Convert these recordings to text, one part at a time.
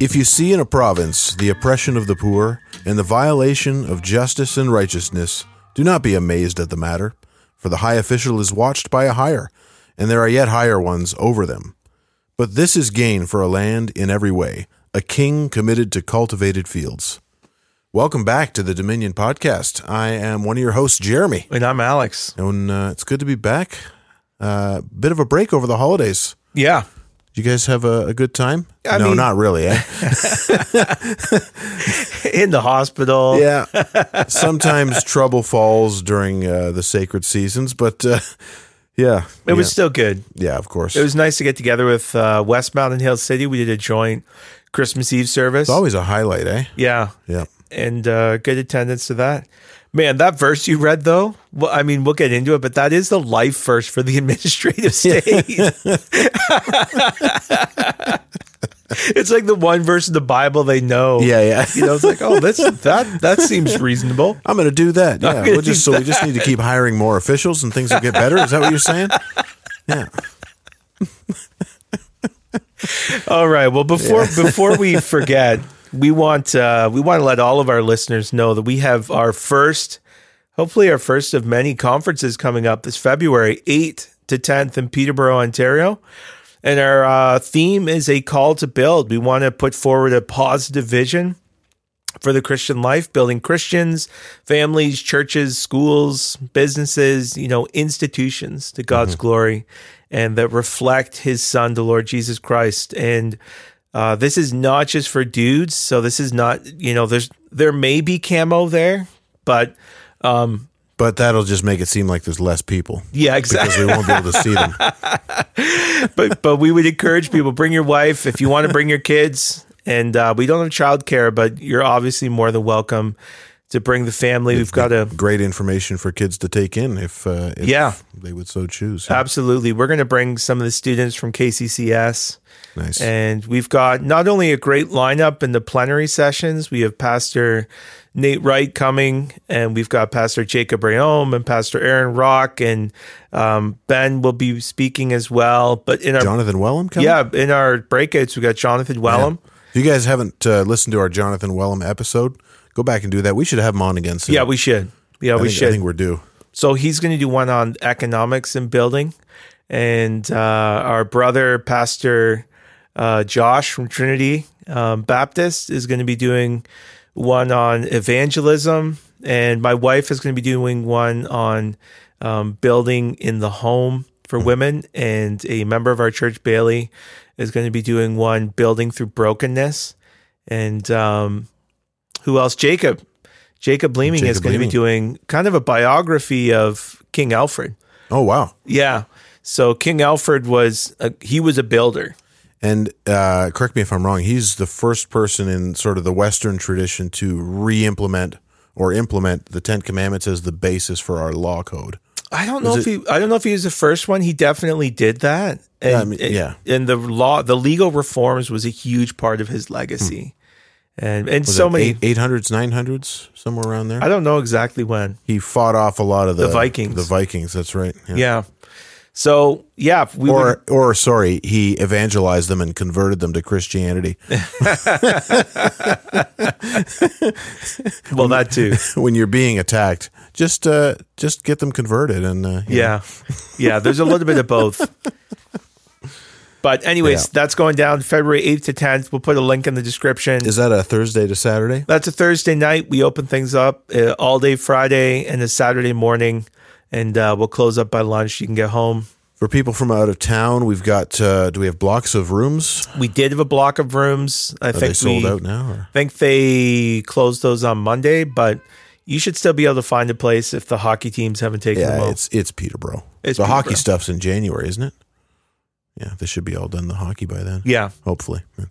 If you see in a province the oppression of the poor and the violation of justice and righteousness, do not be amazed at the matter, for the high official is watched by a higher, and there are yet higher ones over them. But this is gain for a land in every way, a king committed to cultivated fields. Welcome back to the Dominion Podcast. I am one of your hosts, Jeremy, And I'm Alex. and uh, it's good to be back. Uh, bit of a break over the holidays. Yeah. Did you guys have a, a good time? I no, mean- not really. Eh? In the hospital. Yeah. Sometimes trouble falls during uh, the sacred seasons, but uh, yeah. It was still good. Yeah, of course. It was nice to get together with uh, Westmount Hill City. We did a joint Christmas Eve service. It's always a highlight, eh? yeah. Yeah. And uh, good attendance to that. Man, that verse you read, though, well, I mean, we'll get into it, but that is the life verse for the administrative state. it's like the one verse in the Bible they know. Yeah, yeah. You know, it's like, oh, that's that that seems reasonable. I'm going to do that. Yeah. We'll just, so we just need to keep hiring more officials and things will get better. Is that what you're saying? Yeah. All right. Well, before before we forget, we want uh, we want to let all of our listeners know that we have our first, hopefully our first of many conferences coming up this February, eighth to tenth in Peterborough, Ontario. And our uh, theme is a call to build. We want to put forward a positive vision for the Christian life, building Christians, families, churches, schools, businesses, you know, institutions to God's glory and that reflect his son, the Lord Jesus Christ. And uh, this is not just for dudes. So this is not, you know, there's there may be camo there, but um, But that'll just make it seem like there's less people yeah, exactly. because we won't be able to see them. but but we would encourage people bring your wife if you want to bring your kids and uh, we don't have childcare but you're obviously more than welcome to bring the family we've got a Great information for kids to take in if, uh, if Yeah. they would so choose. absolutely we're going to bring some of the students from kccs Nice. and we've got not only a great lineup in the plenary sessions we have pastor nate wright coming and we've got pastor jacob reaume and pastor aaron rock and um, ben will be speaking as well but in our Jonathan Wellum coming? yeah in our breakouts we got jonathan wellum If you guys haven't uh, listened to our Jonathan Wellum episode, go back and do that. We should have him on again soon. Yeah, we should. Yeah, I we think, should. I think we're due. so he's going to do one on economics and building, and uh, our brother Pastor uh, Josh from Trinity um, Baptist is going to be doing one on evangelism, and my wife is going to be doing one on um, building in the home for women, and a member of our church, Bailey, is going to be doing one building through brokenness, and um, who else? Jacob. Jacob Leeming is Jacob going to be doing kind of a biography of King Alfred. Oh, wow. Yeah. So King Alfred was a, he was a builder. And uh, correct me if I'm wrong, he's the first person in sort of the Western tradition to re implement or implement the Ten Commandments as the basis for our law code. I don't know if he I don't know if he was the first one. He definitely did that. And, Yeah, I mean, yeah. And the law the legal reforms was a huge part of his legacy. And and Was so many 800s, 900s, somewhere around there? I don't know exactly when. he fought off a lot of the, Vikings. The Vikings, that's right. Yeah. Yeah. So yeah, we Or, or sorry, he evangelized them and converted them to Christianity. well that too. when you're being attacked, just uh, just get them converted and uh. Yeah. Yeah, there's a little bit of both. But anyways, Yeah. that's going down February 8th to 10th. We'll put a link in the description. Is that a Thursday to Saturday? That's a Thursday night. We open things up uh, all day Friday and a Saturday morning, and uh, we'll close up by lunch. You can get home. For people from out of town, we've got. Uh, do we have blocks of rooms? We did have a block of rooms. I Are think they sold we, out now? Or? I think they closed those on Monday, but you should still be able to find a place if the hockey teams haven't taken them Yeah, out. it's it's Peterborough. It's the hockey stuff's in January, isn't it? Yeah, they should be all done the hockey by then. Yeah, Hopefully. Yeah.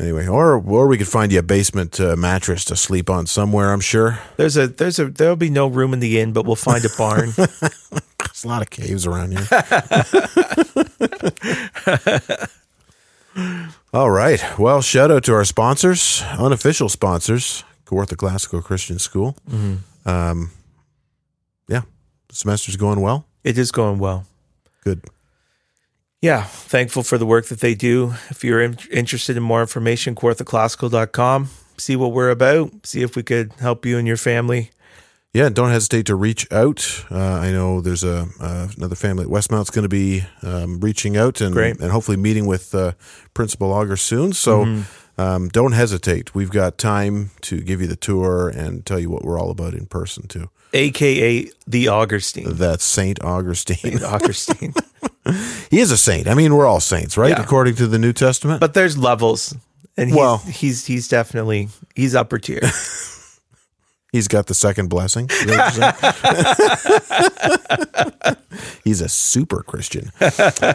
Anyway, or or we could find you a basement uh, mattress to sleep on somewhere. I'm sure there's a there's a there'll be no room in the inn, but we'll find a barn. there's a lot of caves around here. all right. Well, shout out to our sponsors, unofficial sponsors, Kawartha Classical Christian School. Mm-hmm. Um, yeah, the semester's going well. it is going well. Good. Yeah, thankful for the work that they do. If you're in, interested in more information, kawarthaclassical.com. See what we're about. See if we could help you and your family. Yeah, don't hesitate to reach out. Uh, I know there's a uh, another family at Westmount's going to be um, reaching out and Great. and hopefully meeting with uh, Principal Auger soon. So Mm-hmm. Um, don't hesitate. We've got time to give you the tour and tell you what we're all about in person too. AKA the Augustine. That's Saint Augustine. Augustine. he is a saint. I mean, we're all saints, right? Yeah. According to the New Testament. but there's levels. And he's, Well- he's he's definitely he's upper tier. He's got the second blessing. Is that what you're saying? He's a super Christian.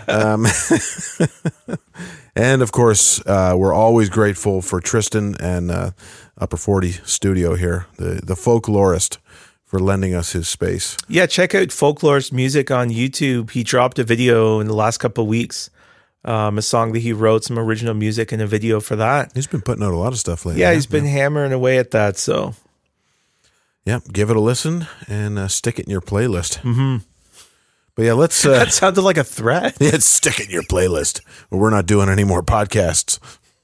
Um, and of course, uh, we're always grateful for Tristan and uh, Upper 40 Studio here, the, the folklorist, for lending us his space. Yeah, check out Folklore's music on YouTube. He dropped a video in the last couple of weeks, um, a song that he wrote, some original music, and a video for that. He's been putting out a lot of stuff lately. Yeah, he's been hammering away at that. So Yeah, give it a listen and uh, stick it in your playlist. Mm-hmm. But yeah, let's. Uh, that sounded like a threat. Yeah, stick it in your playlist. We're not doing any more podcasts.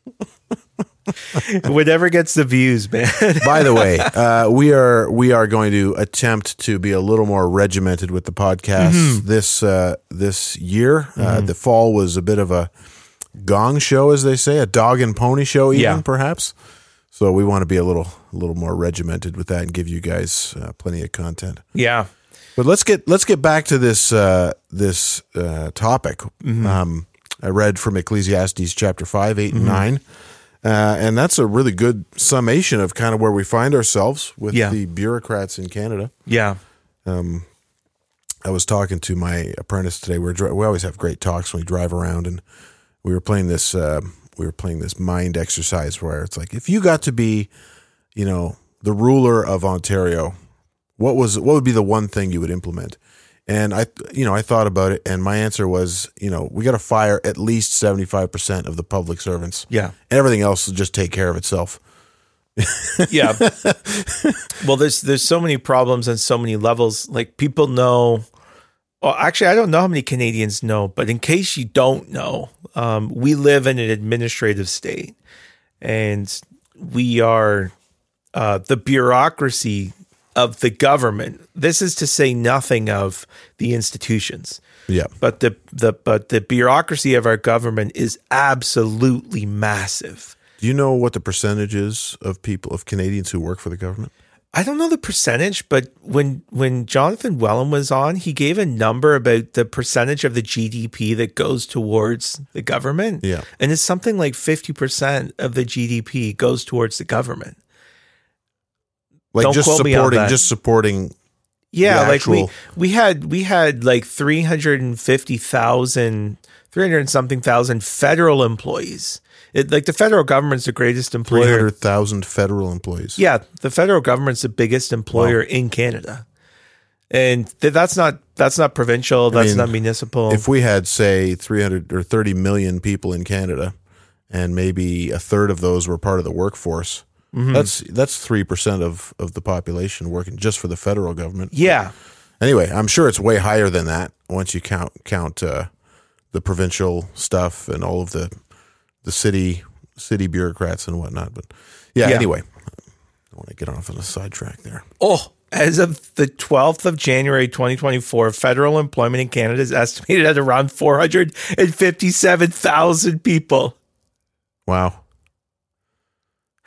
Whatever gets the views, man. By the way, uh, we are we are going to attempt to be a little more regimented with the podcast Mm-hmm. this uh, this year. Uh, the fall was a bit of a gong show, as they say, a dog and pony show, even Yeah. perhaps. So we want to be a little a little more regimented with that and give you guys uh, plenty of content. yeah. But let's get let's get back to this uh, this uh, topic. Mm-hmm. Um, I read from Ecclesiastes chapter five, 8 Mm-hmm. and nine, uh, and that's a really good summation of kind of where we find ourselves with Yeah. the bureaucrats in Canada. Yeah. I was talking to my apprentice today. We're dri- we always have great talks when we drive around, and we were playing this. Uh, we were playing this mind exercise where it's like, if you got to be, you know, the ruler of Ontario, what was what would be the one thing you would implement? And I, you know, I thought about it, and my answer was, you know, we got to fire at least seventy five percent of the public servants. Yeah. And everything else will just take care of itself. Yeah. well, there's there's so many problems on so many levels. Like people know. Well, actually, I don't know how many Canadians know, but in case you don't know, um, we live in an administrative state, and we are uh, the bureaucracy of the government. This is to say nothing of the institutions. Yeah. But the the but the bureaucracy of our government is absolutely massive. Do you know what the percentage is of people of Canadians who work for the government? I don't know the percentage, but when when Jonathan Wellum was on, he gave a number about the percentage of the GDP that goes towards the government. Yeah. And it's something like 50% of the GDP goes towards the government. Like Don't just quote me on supporting, that. just supporting Yeah, like we actual- we had we had like 350,000 300 and something thousand federal employees. It, like the federal government's the greatest employer. 300,000 federal employees. Yeah, the federal government's the biggest employer in Canada. And th- that's not that's not provincial, that's mean, not municipal. If we had, say, 300 or 30 million people in Canada, and maybe a third of those were part of the workforce, Mm-hmm. that's that's 3% of, of the population working just for the federal government. yeah. Anyway, I'm sure it's way higher than that once you count count uh, the provincial stuff and all of the the city city bureaucrats and whatnot. But yeah, Yeah. anyway, I want to get off on a sidetrack there. Oh, as of the 12th of January 2024, federal employment in Canada is estimated at around 457,000 people. Wow.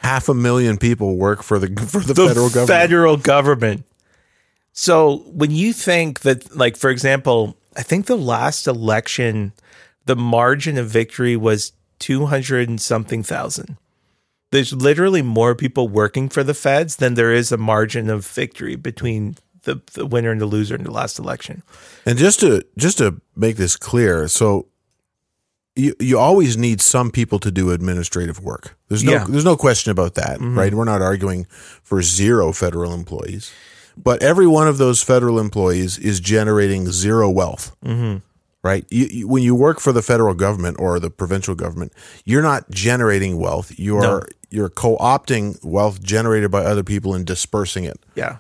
Half a million people work for the for the, the federal government. federal government. So when you think that, like for example, I think the last election, the margin of victory was two hundred and something thousand. There's literally more people working for the feds than there is a margin of victory between the, the winner and the loser in the last election. And just to just to make this clear, so you you always need some people to do administrative work. There's no Yeah. Mm-hmm. there's no question about that, right? We're not arguing for zero federal employees, but every one of those federal employees is generating zero wealth. Mm-hmm. Right? You, you, when you work for the federal government or the provincial government, you're not generating wealth. You're No. you're co-opting wealth generated by other people and dispersing it. Yeah.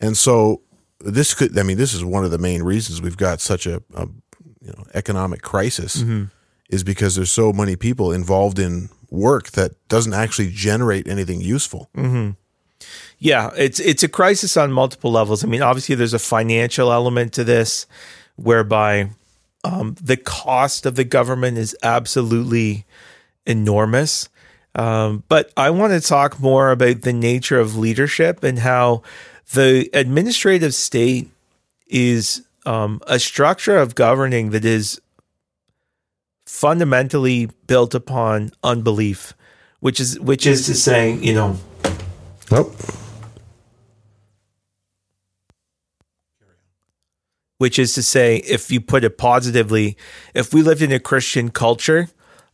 And so this could, I mean, this is one of the main reasons we've got such a, a you know economic crisis is because there's so many people involved in work that doesn't actually generate anything useful. Yeah, it's it's a crisis on multiple levels. I mean, obviously, there's a financial element to this, whereby um, the cost of the government is absolutely enormous. Um, but I want to talk more about the nature of leadership and how the administrative state is um, a structure of governing that is fundamentally built upon unbelief, which is which is to say, you know, Nope. which is to say, if you put it positively, if we lived in a Christian culture,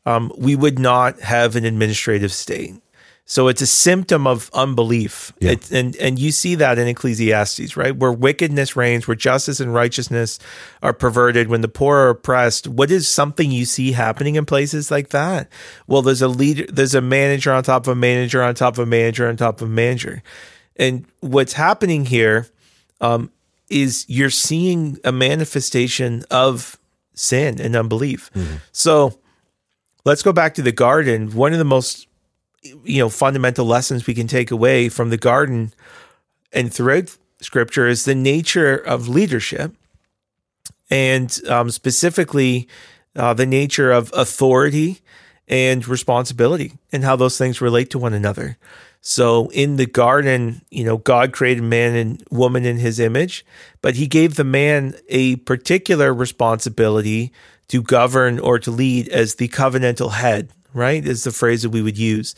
um, we would not have an administrative state. So it's a symptom of unbelief, Yeah. It- and and you see that in Ecclesiastes, right? Where wickedness reigns, where justice and righteousness are perverted, when the poor are oppressed. What is something you see happening in places like that? Well, there's a leader, there's a manager on top of a manager on top of a manager on top of a manager, and what's happening here um, is you're seeing a manifestation of sin and unbelief. So let's go back to the garden. One of the most you know fundamental lessons we can take away from the garden and throughout scripture is the nature of leadership and um, specifically uh, the nature of authority and responsibility and how those things relate to one another. So in the garden, you know, God created man and woman in his image, but he gave the man a particular responsibility to govern or to lead as the covenantal head, right? Is the phrase that we would use.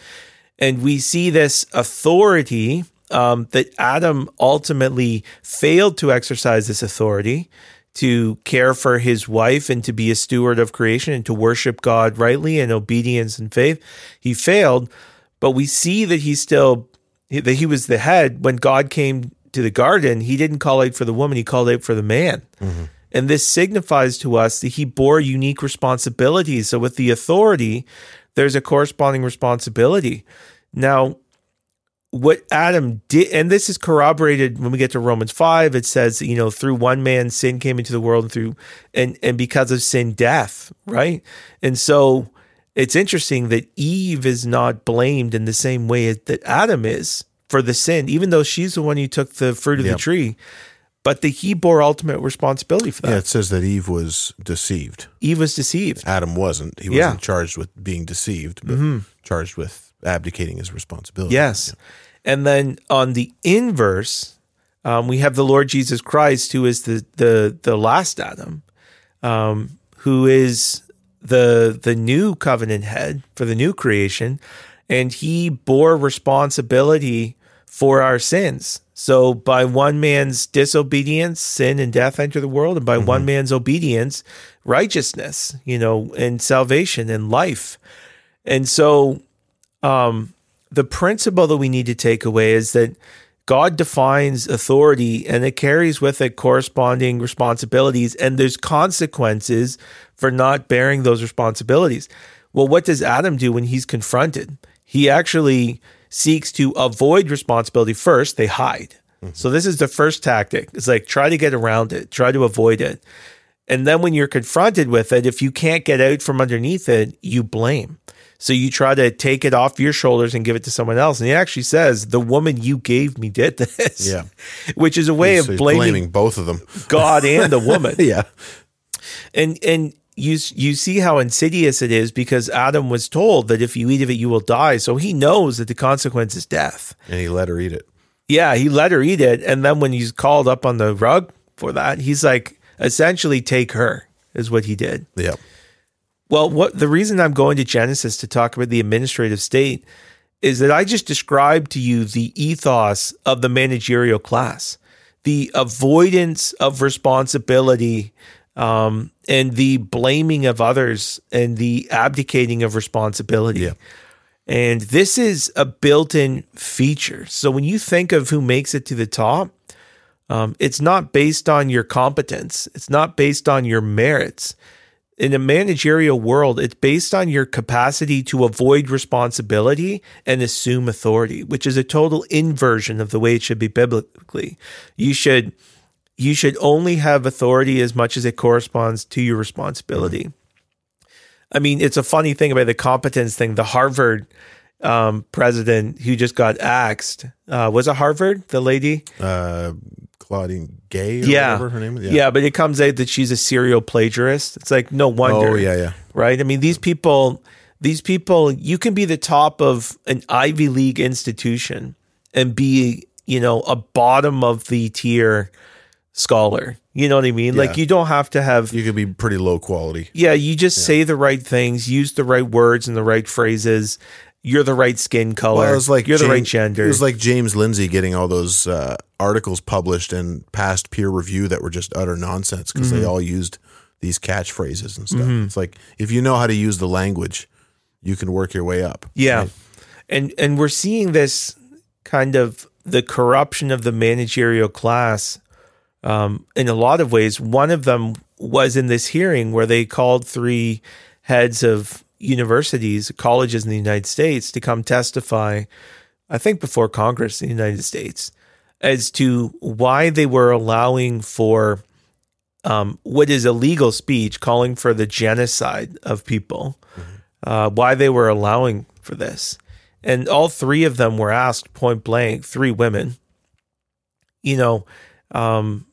And we see this authority um, that Adam ultimately failed to exercise this authority to care for his wife and to be a steward of creation and to worship God rightly in obedience and faith. He failed, but we see that he still that he was the head when God came to the garden. He didn't call out for the woman; he called out for the man. And this signifies to us that he bore unique responsibilities. So, with the authority, there's a corresponding responsibility. Now, what Adam did, and this is corroborated when we get to Romans 5, it says, you know, through one man sin came into the world and through and and because of sin, death, right? And so it's interesting that Eve is not blamed in the same way that Adam is for the sin, even though she's the one who took the fruit of Yep. the tree. But that he bore ultimate responsibility for that. Yeah, it says that Eve was deceived. Eve was deceived. Adam wasn't. He wasn't Yeah. Mm-hmm. charged with being deceived, but charged with abdicating his responsibility. Yes. And then on the inverse, um, we have the Lord Jesus Christ, who is the the the last Adam, um, who is the the new covenant head for the new creation, and he bore responsibility for our sins. So by one man's disobedience, sin and death enter the world, and by one man's obedience, righteousness, you know, and salvation and life. And so um, the principle that we need to take away is that God defines authority and it carries with it corresponding responsibilities, and there's consequences for not bearing those responsibilities. Well, what does Adam do when he's confronted? He actually seeks to avoid responsibility first, they hide. Mm-hmm. So, this is the first tactic. It's like try to get around it, try to avoid it. And then when you're confronted with it, if you can't get out from underneath it, you blame. So you try to take it off your shoulders and give it to someone else. And he actually says, The woman you gave me did this. Yeah. Which is a way So of he's blaming, both of them. God and the woman. yeah. And and you you see how insidious it is because Adam was told that if you eat of it, you will die. So he knows that the consequence is death. And he let her eat it. Yeah, he let her eat it. And then when he's called up on the rug for that, he's like, essentially, take her, is what he did. Yeah. Well, what the reason I'm going to Genesis to talk about the administrative state is that I just described to you the ethos of the managerial class, the avoidance of responsibility, um, and the blaming of others, and the abdicating of responsibility. Yeah. And this is a built-in feature. So when you think of who makes it to the top, um, it's not based on your competence. It's not based on your merits. In a managerial world, it's based on your capacity to avoid responsibility and assume authority, which is a total inversion of the way it should be biblically. You should you should only have authority as much as it corresponds to your responsibility. I mean, it's a funny thing about the competence thing. The Harvard um, president who just got axed uh, was a Harvard, the lady? Uh, Claudine Gay, or yeah. whatever her name is. yeah, but it comes out that she's a serial plagiarist. It's like no wonder. Oh yeah, yeah. right? I mean, these people, these people, you can be the top of an Ivy League institution and be, you know, a bottom of the tier scholar. You know what I mean? Yeah. Like you don't have to have You can be pretty low quality. yeah, you just say the right things, use the right words and the right phrases. You're the right skin color. Well, it was like you're the right James- gender. It was like James Lindsay getting all those uh, articles published and past peer review that were just utter nonsense because Mm-hmm. they all used these catchphrases and stuff. It's like if you know how to use the language, you can work your way up. Yeah. And and we're seeing this kind of the corruption of the managerial class um, in a lot of ways. One of them was in this hearing where they called three heads of universities, colleges in the United States to come testify, I think before Congress in the United States, as to why they were allowing for um, what is illegal speech, calling for the genocide of people, uh, why they were allowing for this. And all three of them were asked point blank, three women, you know, um,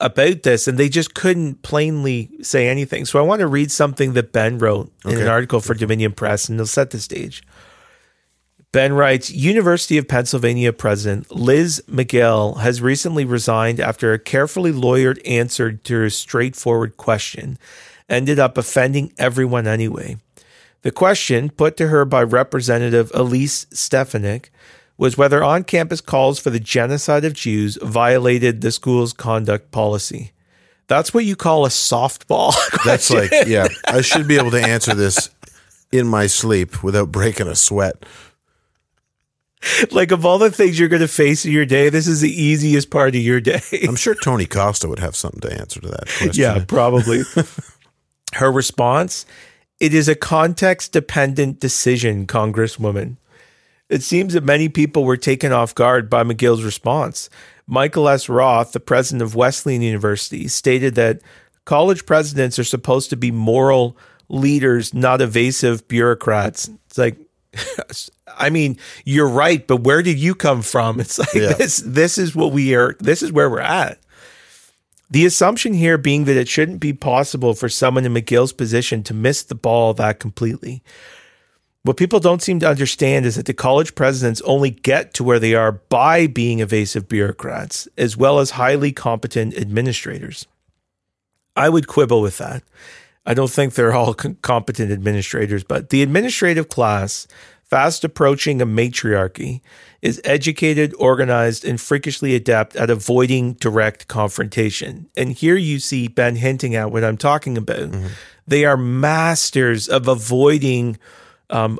about this, and they just couldn't plainly say anything. So I want to read something that Ben wrote in an article for Dominion Press, and they'll set the stage. Ben writes University of Pennsylvania President Liz Magill has recently resigned after a carefully lawyered answer to a straightforward question ended up offending everyone anyway. The question, put to her by Representative Elise Stefanik, was whether on campus calls for the genocide of Jews violated the school's conduct policy. That's what you call a softball. That's like, yeah, I should be able to answer this in my sleep without breaking a sweat. like, of all the things you're going to face in your day, this is the easiest part of your day. I'm sure Tony Costa would have something to answer to that question. Yeah, probably. Her response It is a context dependent decision, Congresswoman. It seems that many people were taken off guard by Magill's response. Michael S. Roth, the president of Wesleyan University, stated that college presidents are supposed to be moral leaders, not evasive bureaucrats. It's like, I mean, you're right, but where did you come from? It's like Yeah. this. This is what we are. This is where we're at. The assumption here being that it shouldn't be possible for someone in Magill's position to miss the ball that completely. What people don't seem to understand is that the college presidents only get to where they are by being evasive bureaucrats, as well as highly competent administrators. I would quibble with that. I don't think they're all competent administrators, but the administrative class, fast approaching a matriarchy, is educated, organized, and freakishly adept at avoiding direct confrontation. And here you see Ben hinting at what I'm talking about. Mm-hmm. They are masters of avoiding um,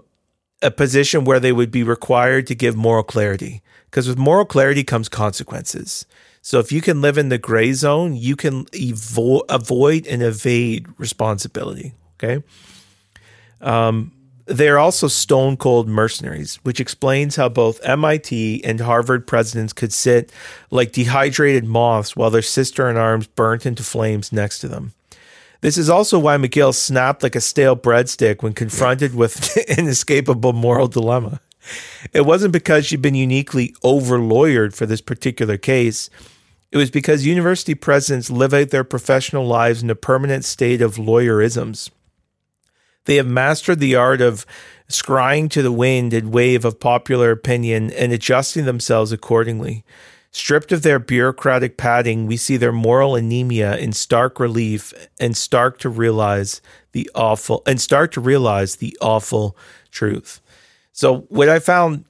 a position where they would be required to give moral clarity. Because with moral clarity comes consequences. So if you can live in the gray zone, you can evo- avoid and evade responsibility. Okay. Um, they're also stone cold mercenaries, which explains how both MIT and Harvard presidents could sit like dehydrated moths while their sister in arms burnt into flames next to them. This is also why Magill snapped like a stale breadstick when confronted with an inescapable moral dilemma. It wasn't because she'd been uniquely over lawyered for this particular case. It was because university presidents live out their professional lives in a permanent state of lawyerisms. They have mastered the art of scrying to the wind and wave of popular opinion and adjusting themselves accordingly. Stripped of their bureaucratic padding, we see their moral anemia in stark relief and start to realize the awful and start to realize the awful truth. So what I found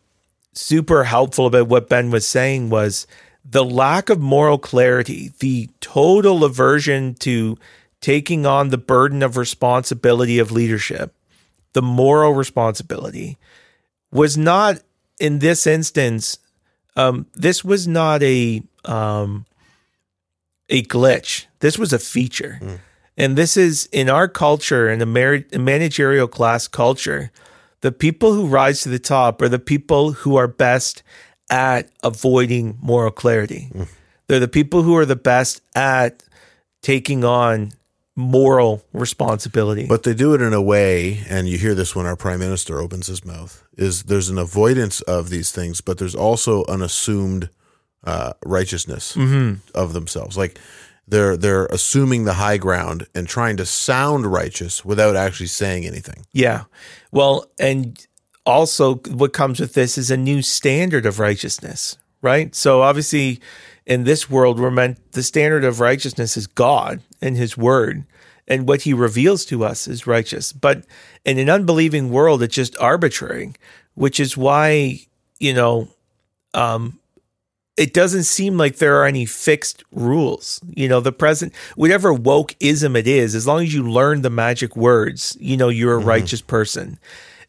super helpful about what Ben was saying was the lack of moral clarity, the total aversion to taking on the burden of responsibility of leadership, the moral responsibility was not in this instance um, this was not a um, a glitch. This was a feature, and this is in our culture in mar- a managerial class culture. The people who rise to the top are the people who are best at avoiding moral clarity. They're the people who are the best at taking on moral responsibility. But they do it in a way, and you hear this when our prime minister opens his mouth, is there's an avoidance of these things, but there's also an assumed uh, righteousness of themselves. Like they're they're assuming the high ground and trying to sound righteous without actually saying anything. Yeah. Well, and also what comes with this is a new standard of righteousness, right? So obviously in this world we're meant the standard of righteousness is God and his word and what he reveals to us is righteous. But in an unbelieving world it's just arbitrary, which is why, you know, um it doesn't seem like there are any fixed rules. You know, the present, whatever wokeism it is, as long as you learn the magic words, you know, you're a righteous person.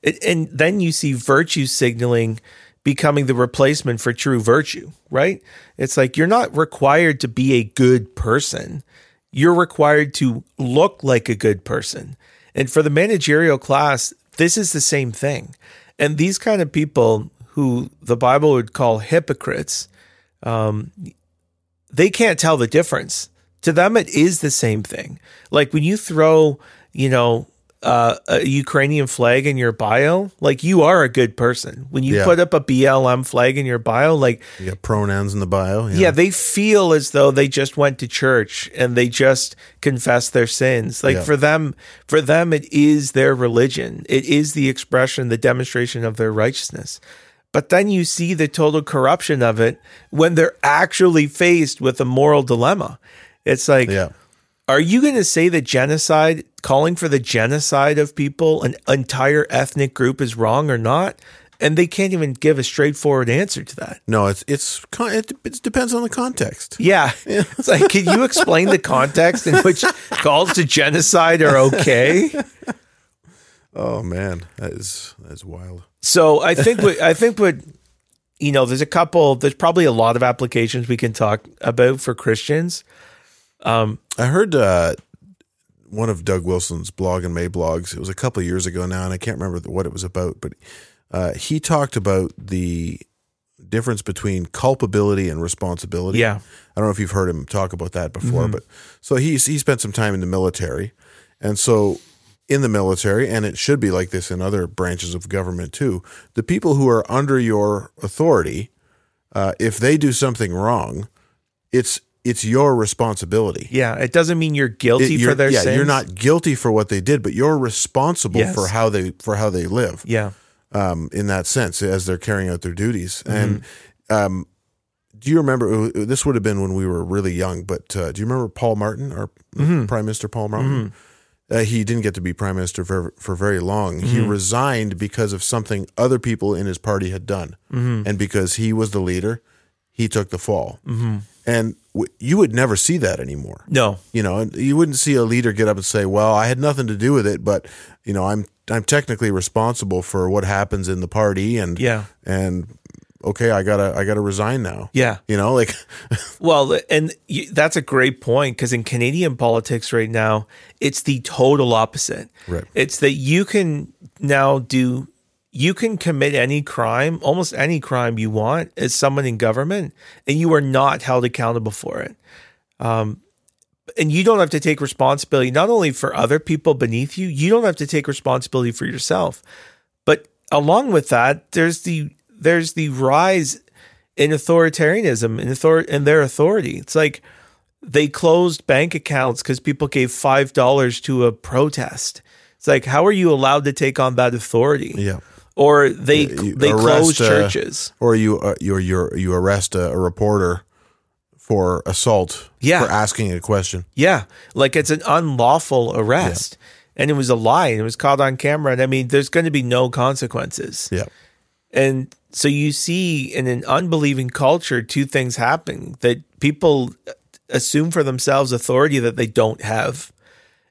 It, and then you see virtue signaling becoming the replacement for true virtue, right? It's like you're not required to be a good person. You're required to look like a good person. And for the managerial class, this is the same thing. And these kind of people who the Bible would call hypocrites, um, they can't tell the difference. To them, it is the same thing. Like when you throw, you know, uh, a Ukrainian flag in your bio, like you are a good person. When you Yeah. put up a BLM flag in your bio, like You got pronouns in the bio. yeah, they feel as though they just went to church and they just confessed their sins. Like Yeah. for them, for them, it is their religion. It is the expression, the demonstration of their righteousness. But then you see the total corruption of it when they're actually faced with a moral dilemma. It's like, yeah. Are you going to say that genocide, calling for the genocide of people, an entire ethnic group is wrong or not? And they can't even give a straightforward answer to that. No, it's it's it, it depends on the context. Yeah. It's like, can you explain the context in which calls to genocide are okay? Oh man, that is that's wild. So I think what I think what you know, there's a couple there's probably a lot of applications we can talk about for Christians. I heard uh, one of Doug Wilson's blog and May blogs. It was a couple of years ago now, and I can't remember what it was about. But uh, he talked about the difference between culpability and responsibility. Yeah. I don't know if you've heard him talk about that before, but so he's he spent some time in the military, and so in the military, and it should be like this in other branches of government too. The people who are under your authority, uh, if they do something wrong, it's it's your responsibility. Yeah, it doesn't mean you're guilty It- for you're- their yeah, sins. you're not guilty for what they did, but you're responsible Yes. for how they for how they live. Yeah. Um, in that sense, as they're carrying out their duties. Mm-hmm. And um, do you remember? uh, This would have been when we were really young, but uh, do you remember Paul Martin, our Mm-hmm. Prime Minister Paul Martin? Uh, he didn't get to be prime minister for for very long. He Mm-hmm. resigned because of something other people in his party had done, Mm-hmm. and because he was the leader, he took the fall. And w- you would never see that anymore. No. You know, and you wouldn't see a leader get up and say, "Well, I had nothing to do with it, but you know, I'm I'm technically responsible for what happens in the party, and Yeah. and okay, I gotta I gotta resign now." Yeah. You know, like Well, and you, that's a great point because in Canadian politics right now, it's the total opposite. Right. It's that you can now do, you can commit any crime, almost any crime you want as someone in government, and you are not held accountable for it. Um, and you don't have to take responsibility not only for other people beneath you, you don't have to take responsibility for yourself. But along with that, there's the there's the rise in authoritarianism and author in their authority. It's like they closed bank accounts because people gave five dollars to a protest. It's like how are you allowed to take on that authority? yeah. Or they you they close uh, churches. or you uh, you you you arrest a, a reporter for assault Yeah. for asking a question. Yeah, like it's an unlawful arrest, and it was a lie, and it was caught on camera. And I mean, there's going to be no consequences. Yeah. And so you see in an unbelieving culture two things happen that people assume for themselves authority that they don't have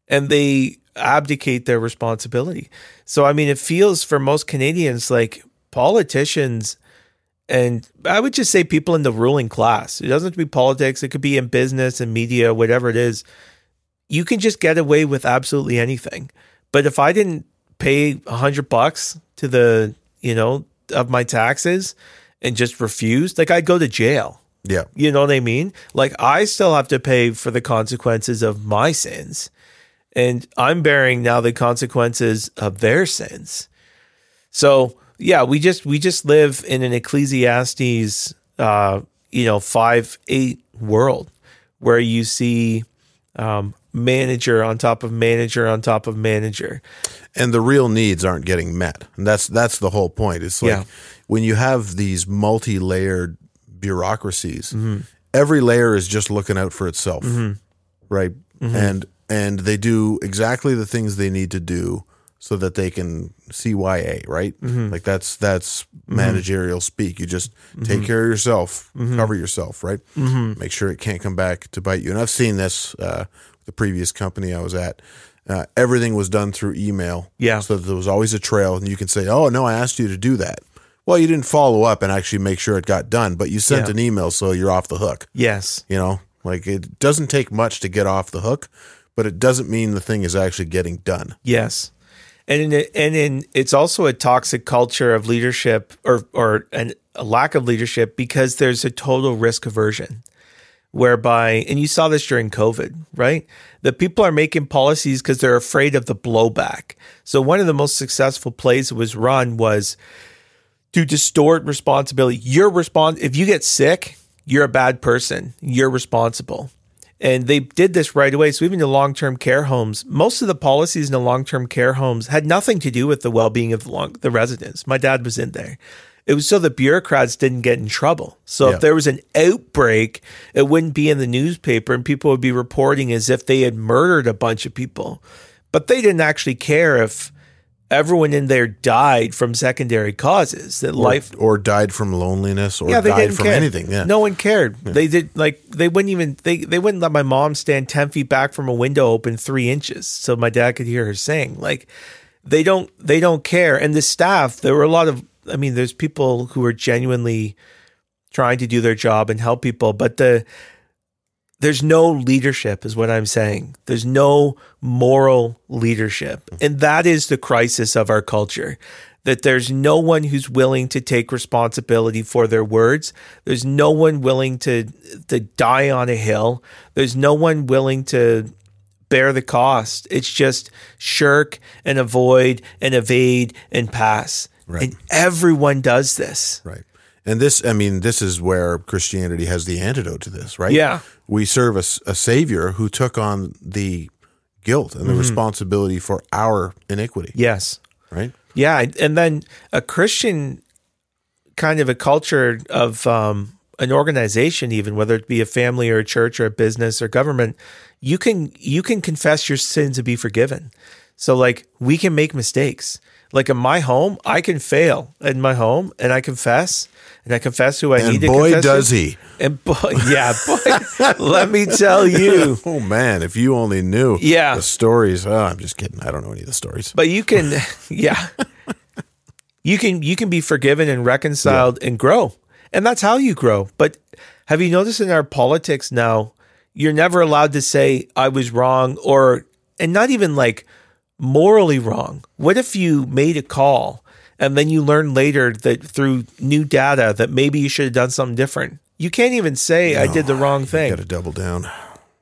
and they abdicate their responsibility. So I mean it feels for most Canadians like politicians and I would just say people in the ruling class. It doesn't have to be politics, it could be in business and media, whatever it is. You can just get away with absolutely anything. But if I didn't pay a hundred bucks to the, you know, of my taxes and just refused, like I'd go to jail. Yeah. You know what I mean? Like I still have to pay for the consequences of my sins. And I'm bearing now the consequences of their sins. So yeah, we just we just live in an Ecclesiastes uh, you know, five eight world where you see um, manager on top of manager on top of manager. and the real needs aren't getting met. And that's that's the whole point. It's like Yeah. when you have these multi-layered bureaucracies, Mm-hmm. every layer is just looking out for itself, right? Mm-hmm. And and they do exactly the things they need to do so that they can CYA, right? Mm-hmm. Like that's that's managerial speak. You just Mm-hmm. take care of yourself, cover yourself, right? Make sure it can't come back to bite you. And I've seen this uh, with the previous company I was at. Uh, everything was done through email. Yeah. So there was always a trail, and you can say, "Oh no, I asked you to do that." Well, you didn't follow up and actually make sure it got done, but you sent Yeah. an email, so you're off the hook. Yes. You know, like it doesn't take much to get off the hook, but it doesn't mean the thing is actually getting done. Yes. And in, and in it's also a toxic culture of leadership or or an, a lack of leadership because there's a total risk aversion whereby and you saw this during covid right? The people are making policies because they're afraid of the blowback. So one of the most successful plays that was run was to distort responsibility. You're respons- if you get sick you're a bad person. You're responsible and they did this right away. So even the long-term care homes, most of the policies in the long-term care homes had nothing to do with the well-being of the, long, the residents. My dad was in there. It was so the bureaucrats didn't get in trouble. So Yeah. if there was an outbreak, it wouldn't be in the newspaper and people would be reporting as if they had murdered a bunch of people. But they didn't actually care if everyone in there died from secondary causes. That life or died from loneliness, or yeah, they died from care. anything. Yeah, No one cared. They did like they wouldn't even they they wouldn't let my mom stand ten feet back from a window open three inches so my dad could hear her sing. Like they don't they don't care. And the staff, there were a lot of I mean, there's people who are genuinely trying to do their job and help people, but the there's no leadership is what I'm saying. There's no moral leadership. And that is the crisis of our culture. That there's no one who's willing to take responsibility for their words. There's no one willing to to die on a hill. There's no one willing to bear the cost. It's just shirk and avoid and evade and pass. Right. And everyone does this. right. And this, I mean, this is where Christianity has the antidote to this, right? Yeah. we serve a savior who took on the guilt and the responsibility for our iniquity, Yes. right? Yeah, and then a Christian kind of a culture of um, an organization, even whether it be a family or a church or a business or government, you can you can confess your sins and be forgiven. So like we can make mistakes. Like in my home, I can fail in my home, and I confess, and I confess who I And need to boy, confess. to. does he! And boy, yeah, boy, let me tell you. Oh man, if you only knew Yeah. the stories. Oh, I'm just kidding. I don't know any of the stories. But you can, yeah, you can you can be forgiven and reconciled and grow, and that's how you grow. But have you noticed in our politics now, you're never allowed to say I was wrong or, and not even like morally wrong. What if you made a call and then you learn later that through new data that maybe you should have done something different? You can't even say I did the wrong thing Got to double down.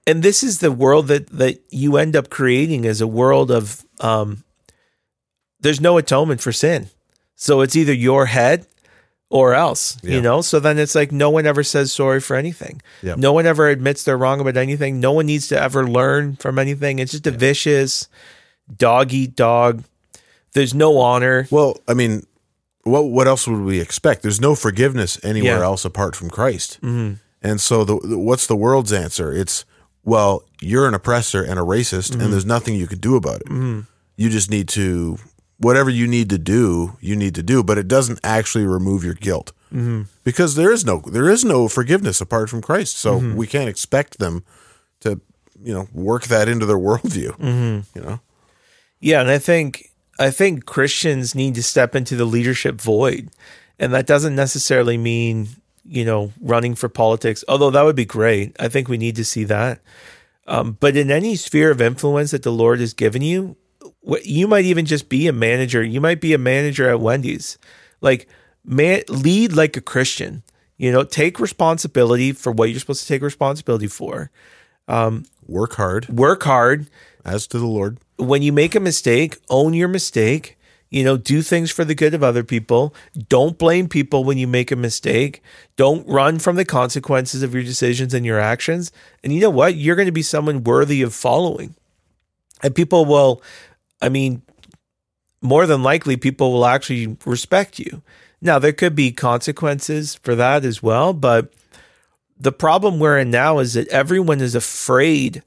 and this is the world that that you end up creating as a world of um there's no atonement for sin so it's either your head or else Yeah. you know so then it's like no one ever says sorry for anything no one ever admits they're wrong about anything no one needs to ever learn from anything it's just a vicious dog eat dog there's no honor Well, I mean, what what else would we expect? There's no forgiveness anywhere Yeah. else apart from Christ. Mm-hmm. And so, the, the- what's the world's answer? It's well, you're an oppressor and a racist, Mm-hmm. and there's nothing you can do about it. You just need to whatever you need to do, you need to do, but it doesn't actually remove your guilt Mm-hmm. because there is no there is no forgiveness apart from Christ. So Mm-hmm. we can't expect them to you know work that into their worldview. Mm-hmm. You know, Yeah, and I think I think Christians need to step into the leadership void. And that doesn't necessarily mean, you know, running for politics, although that would be great. I think we need to see that. Um, but in any sphere of influence that the Lord has given you, you might even just be a manager. You might be a manager at Wendy's. Like, man, lead like a Christian. You know, take responsibility for what you're supposed to take responsibility for. Work hard Work hard. as to the Lord. When you make a mistake, own your mistake. You know, do things for the good of other people. Don't blame people when you make a mistake. Don't run from the consequences of your decisions and your actions. And you know what? You're going to be someone worthy of following. And people will, I mean, more than likely, people will actually respect you. Now, there could be consequences for that as well. But the problem we're in now is that everyone is afraid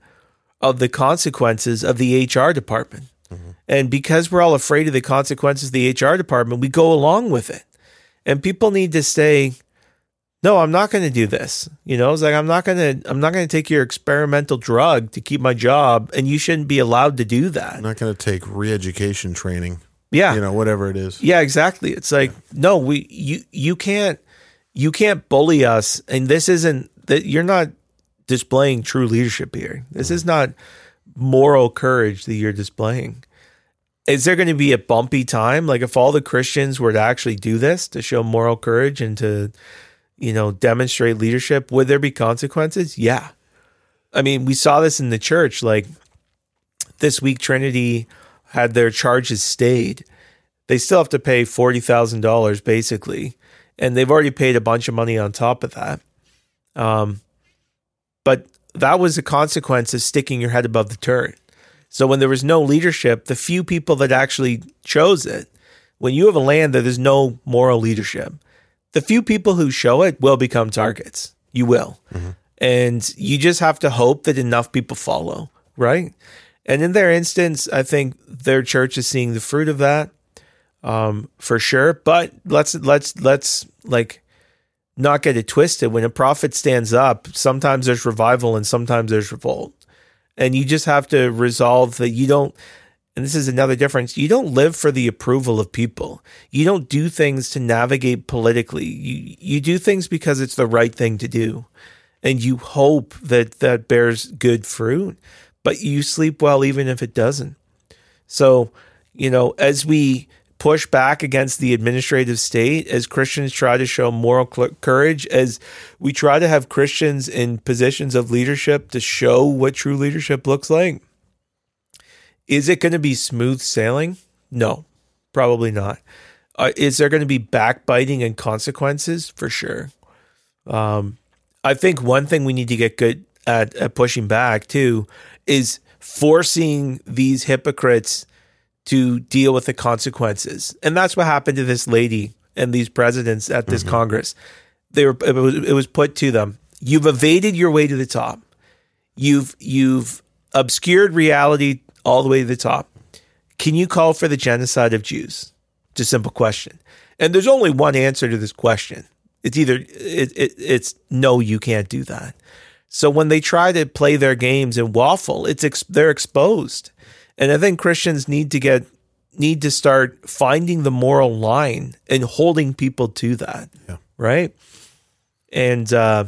of the consequences of the HR department. Mm-hmm. And because we're all afraid of the consequences of the HR department, we go along with it. And people need to say, no, I'm not going to do this. You know, it's like I'm not going to I'm not going to take your experimental drug to keep my job and you shouldn't be allowed to do that. I'm not going to take re-education training. Yeah. You know, whatever it is. Yeah, exactly. It's like no, we you you can't you can't bully us, and this isn't that you're not displaying true leadership here. This is not moral courage that you're displaying. Is there going to be a bumpy time? Like if all the Christians were to actually do this to show moral courage and to, you know, demonstrate leadership, would there be consequences? Yeah. I mean, we saw this in the church. Like this week, Trinity had their charges stayed. They still have to pay forty thousand dollars basically, and they've already paid a bunch of money on top of that. Um, but that was a consequence of sticking your head above the turret. So when there was no leadership, the few people that actually chose it, when you have a land that there's no moral leadership, the few people who show it will become targets. You will. And you just have to hope that enough people follow, right? And in their instance, I think their church is seeing the fruit of that um, for sure. But let's let's let's like not get it twisted. When a prophet stands up, sometimes there's revival and sometimes there's revolt, and you just have to resolve that you don't. And this is another difference. You don't live for the approval of people. You don't do things to navigate politically. You you do things because it's the right thing to do, and you hope that that bears good fruit. But you sleep well even if it doesn't. So, you know, as we push back against the administrative state, as Christians try to show moral courage, as we try to have Christians in positions of leadership to show what true leadership looks like, is it going to be smooth sailing? No, probably not. Uh, is there going to be backbiting and consequences? For sure. Um, I think one thing we need to get good at, at pushing back too is forcing these hypocrites to deal with the consequences. And that's what happened to this lady and these presidents at this mm-hmm. Congress. They were it was, it was put to them. You've evaded your way to the top. You've you've obscured reality all the way to the top. Can you call for the genocide of Jews? It's a simple question. And there's only one answer to this question. It's either it, it, it's no, you can't do that. So when they try to play their games and waffle, it's ex- they're exposed. And I think Christians need to get need to start finding the moral line and holding people to that. Yeah. Right? And uh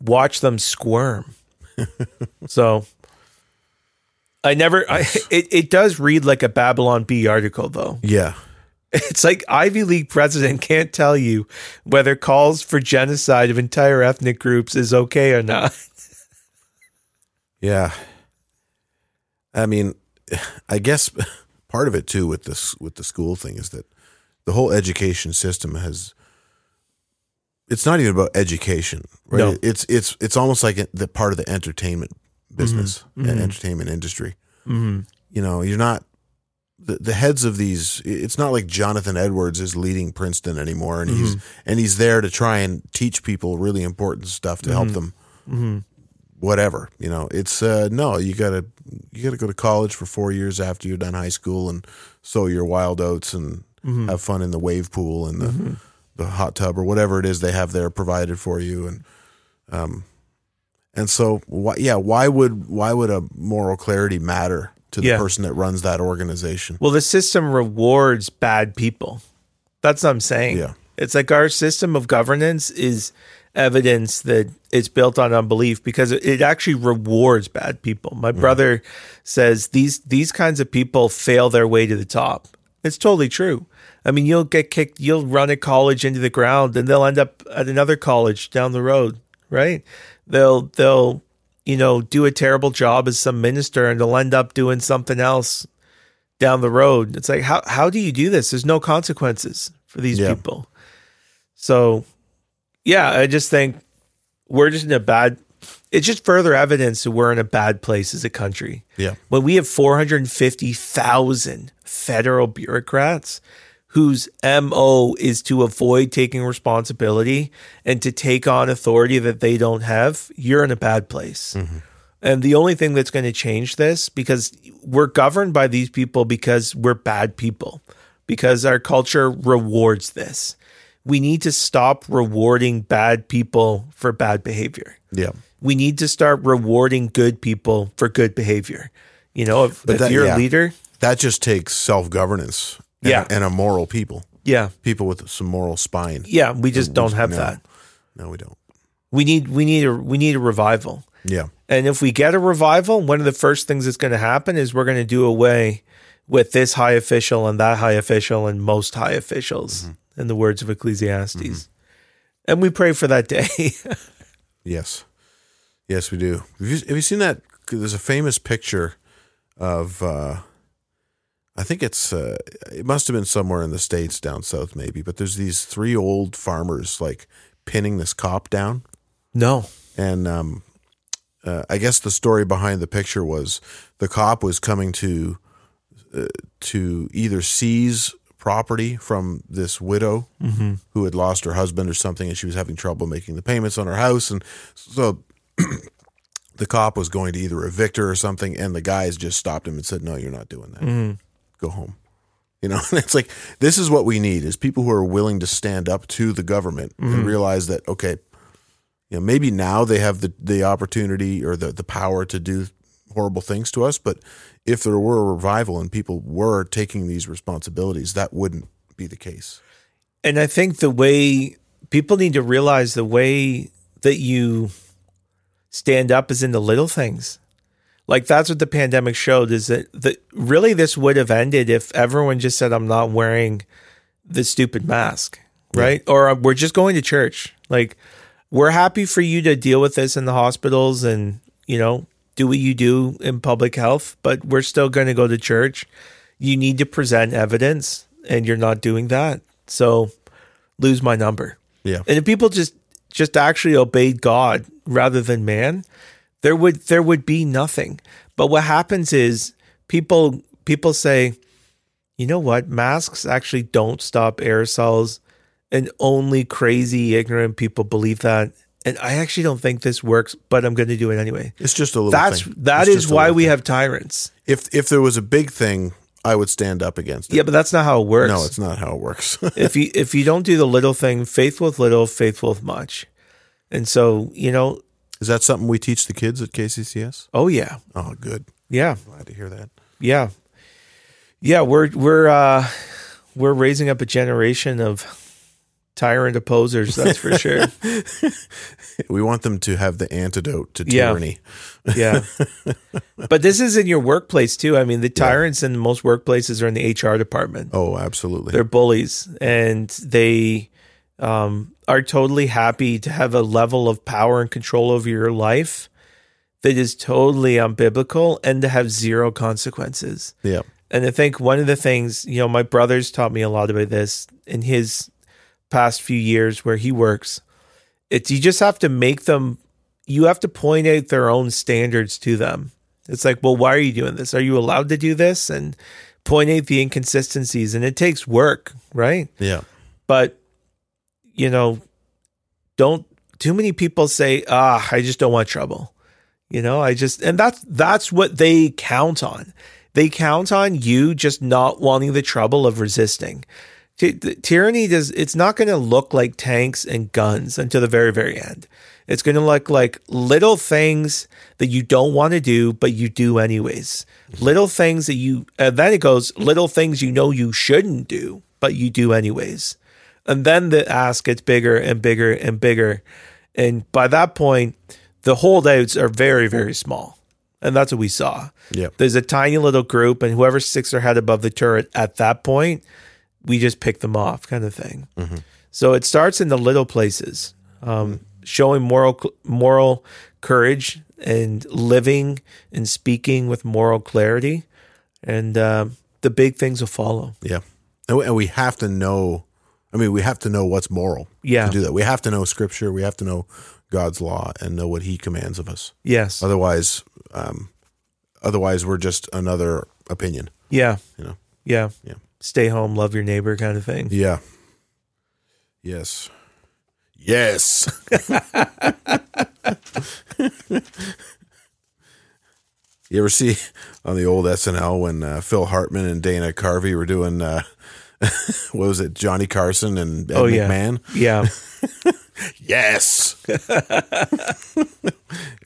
watch them squirm. so I never I it, it does read like a Babylon Bee article though. Yeah. It's like Ivy League president can't tell you whether calls for genocide of entire ethnic groups is okay or not. Yeah. I mean, I guess part of it too with this with the school thing is that the whole education system has it's not even about education, right? No. It's it's it's almost like the part of the entertainment business and entertainment industry. Mm-hmm. You know, you're not the, the heads of these it's not like Jonathan Edwards is leading Princeton anymore and he's and he's there to try and teach people really important stuff to help them Mm-hmm. Whatever you know it's uh no you gotta you gotta go to college for four years after you're done high school and sow your wild oats and Mm-hmm. have fun in the wave pool and the the hot tub or whatever it is they have there provided for you and um and so why yeah why would why would a moral clarity matter to the Yeah. person that runs that organization Well, the system rewards bad people. That's what I'm saying. Yeah. It's like our system of governance is evidence that it's built on unbelief because it- actually rewards bad people. My mm. brother says these these kinds of people fail their way to the top. It's totally true. I mean, you'll get kicked, you'll run a college into the ground and they'll end up at another college down the road, right? They'll, they'll, you know, do a terrible job as some minister and they'll end up doing something else down the road. It's like, how, how do you do this? There's no consequences for these Yeah. people. So, yeah, I just think we're just in a bad, it's just further evidence that we're in a bad place as a country Yeah. when we have 450,000 federal bureaucrats whose MO is to avoid taking responsibility and to take on authority that they don't have, you're in a bad place. Mm-hmm. And the only thing that's going to change this, because we're governed by these people because we're bad people, because our culture rewards this. We need to stop rewarding bad people for bad behavior Yeah. we need to start rewarding good people for good behavior. You know, if, But if that- you're yeah. a leader, That just takes self governance. And, Yeah. and a moral people, yeah, people with some moral spine. yeah, we just don't have no. that. No, we don't. We need we need a we need a revival. Yeah. And if we get a revival, one of the first things that's going to happen is we're going to do away with this high official and that high official and most high officials, Mm-hmm. in the words of Ecclesiastes. And we pray for that day. Yes. Yes, we do. Have you, have you seen that? There's a famous picture of, uh, I think it's, uh, it must have been somewhere in the States down south, maybe, but there's these three old farmers like pinning this cop down. no. And um, uh, I guess the story behind the picture was the cop was coming to uh, to either seize property from this widow mm-hmm. who had lost her husband or something, and she was having trouble making the payments on her house, and so the cop was going to either evict her or something, and the guys just stopped him and said, "No, you're not doing that. Mm-hmm. Go home." You know, and it's like this is what we need: is people who are willing to stand up to the government and mm-hmm. realize that okay, you know, maybe now they have the, the opportunity or the, the power to do horrible things to us. But if there were a revival and people were taking these responsibilities, that wouldn't be the case. And I think the way people need to realize the way that you stand up is in the little things. Like that's what the pandemic showed is that that really this would have ended if everyone just said, I'm not wearing the stupid mask, right? Or uh, we're just going to church. Like we're happy for you to deal with this in the hospitals and, you know, do what you do in public health, but we're still going to go to church. You need to present evidence and you're not doing that. So lose my number. Yeah. And if people just just actually obeyed God rather than man, there would there would be nothing. But what happens is people people say, you know what, masks actually don't stop aerosols, and only crazy ignorant people believe that. And I actually don't think this works, but I'm going to do it anyway. It's just a little That's thing. that is why we thing. have tyrants. if if there was a big thing, I would stand up against it. Yeah, but that's not how it works. No, it's not how it works. if you if you don't do the little thing, faithful with little, faithful with much. And so, you know, Is that something we teach the kids at KCCS? oh yeah. Oh, good. Yeah. Glad to hear that. Yeah. Yeah, we're we're uh we're raising up a generation of tyrant opposers, that's for sure. We want them to have the antidote to tyranny. Yeah. but this is in your workplace too. I mean, the tyrants in most workplaces are in the HR department. Oh, absolutely. They're bullies and they um, are totally happy to have a level of power and control over your life that is totally unbiblical and to have zero consequences. yeah. And I think one of the things, you know, my brother's taught me a lot about this in his past few years where he works. It's you just have to make them you have to point out their own standards to them. It's like, well, why are you doing this? Are you allowed to do this? And point out the inconsistencies. And it takes work, right? Yeah. But, you know, don't too many people say, ah, I just don't want trouble. You know, I just and that's that's what they count on. They count on you just not wanting the trouble of resisting. The tyranny does it's not going to look like tanks and guns until the very very end. It's going to look like little things that you don't want to do but you do anyways. Little things that you and then it goes little things you know you shouldn't do but you do anyways. And then the ask gets bigger and bigger and bigger. And by that point, the holdouts are very, very small. And that's what we saw. Yeah. There's a tiny little group, and whoever sticks their head above the turret at that point, we just pick them off, kind of thing. So it starts in the little places, um, showing moral moral courage and living and speaking with moral clarity, and um, the big things will follow. Yeah. And we- and we have to know, I mean, we have to know what's moral Yeah. to do that. We have to know scripture. We have to know God's law and know what he commands of us. Yes. Otherwise, um, otherwise we're just another opinion, Yeah. you know? Yeah. Yeah. Stay home, love your neighbor, kind of thing. Yeah. Yes. Yes. you ever see on the old SNL when uh, Phil Hartman and Dana Carvey were doing uh, what was it, Johnny Carson and Ed Oh yeah. McMahon? Yeah. Yes.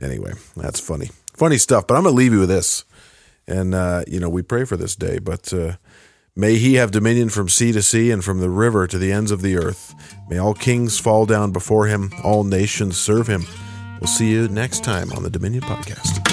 anyway, that's funny. Funny stuff. But I'm going to leave you with this. And, uh, you know, we pray for this day, but uh, may he have dominion from sea to sea and from the river to the ends of the earth. May all kings fall down before him, all nations serve him. We'll see you next time on the Dominion Podcast.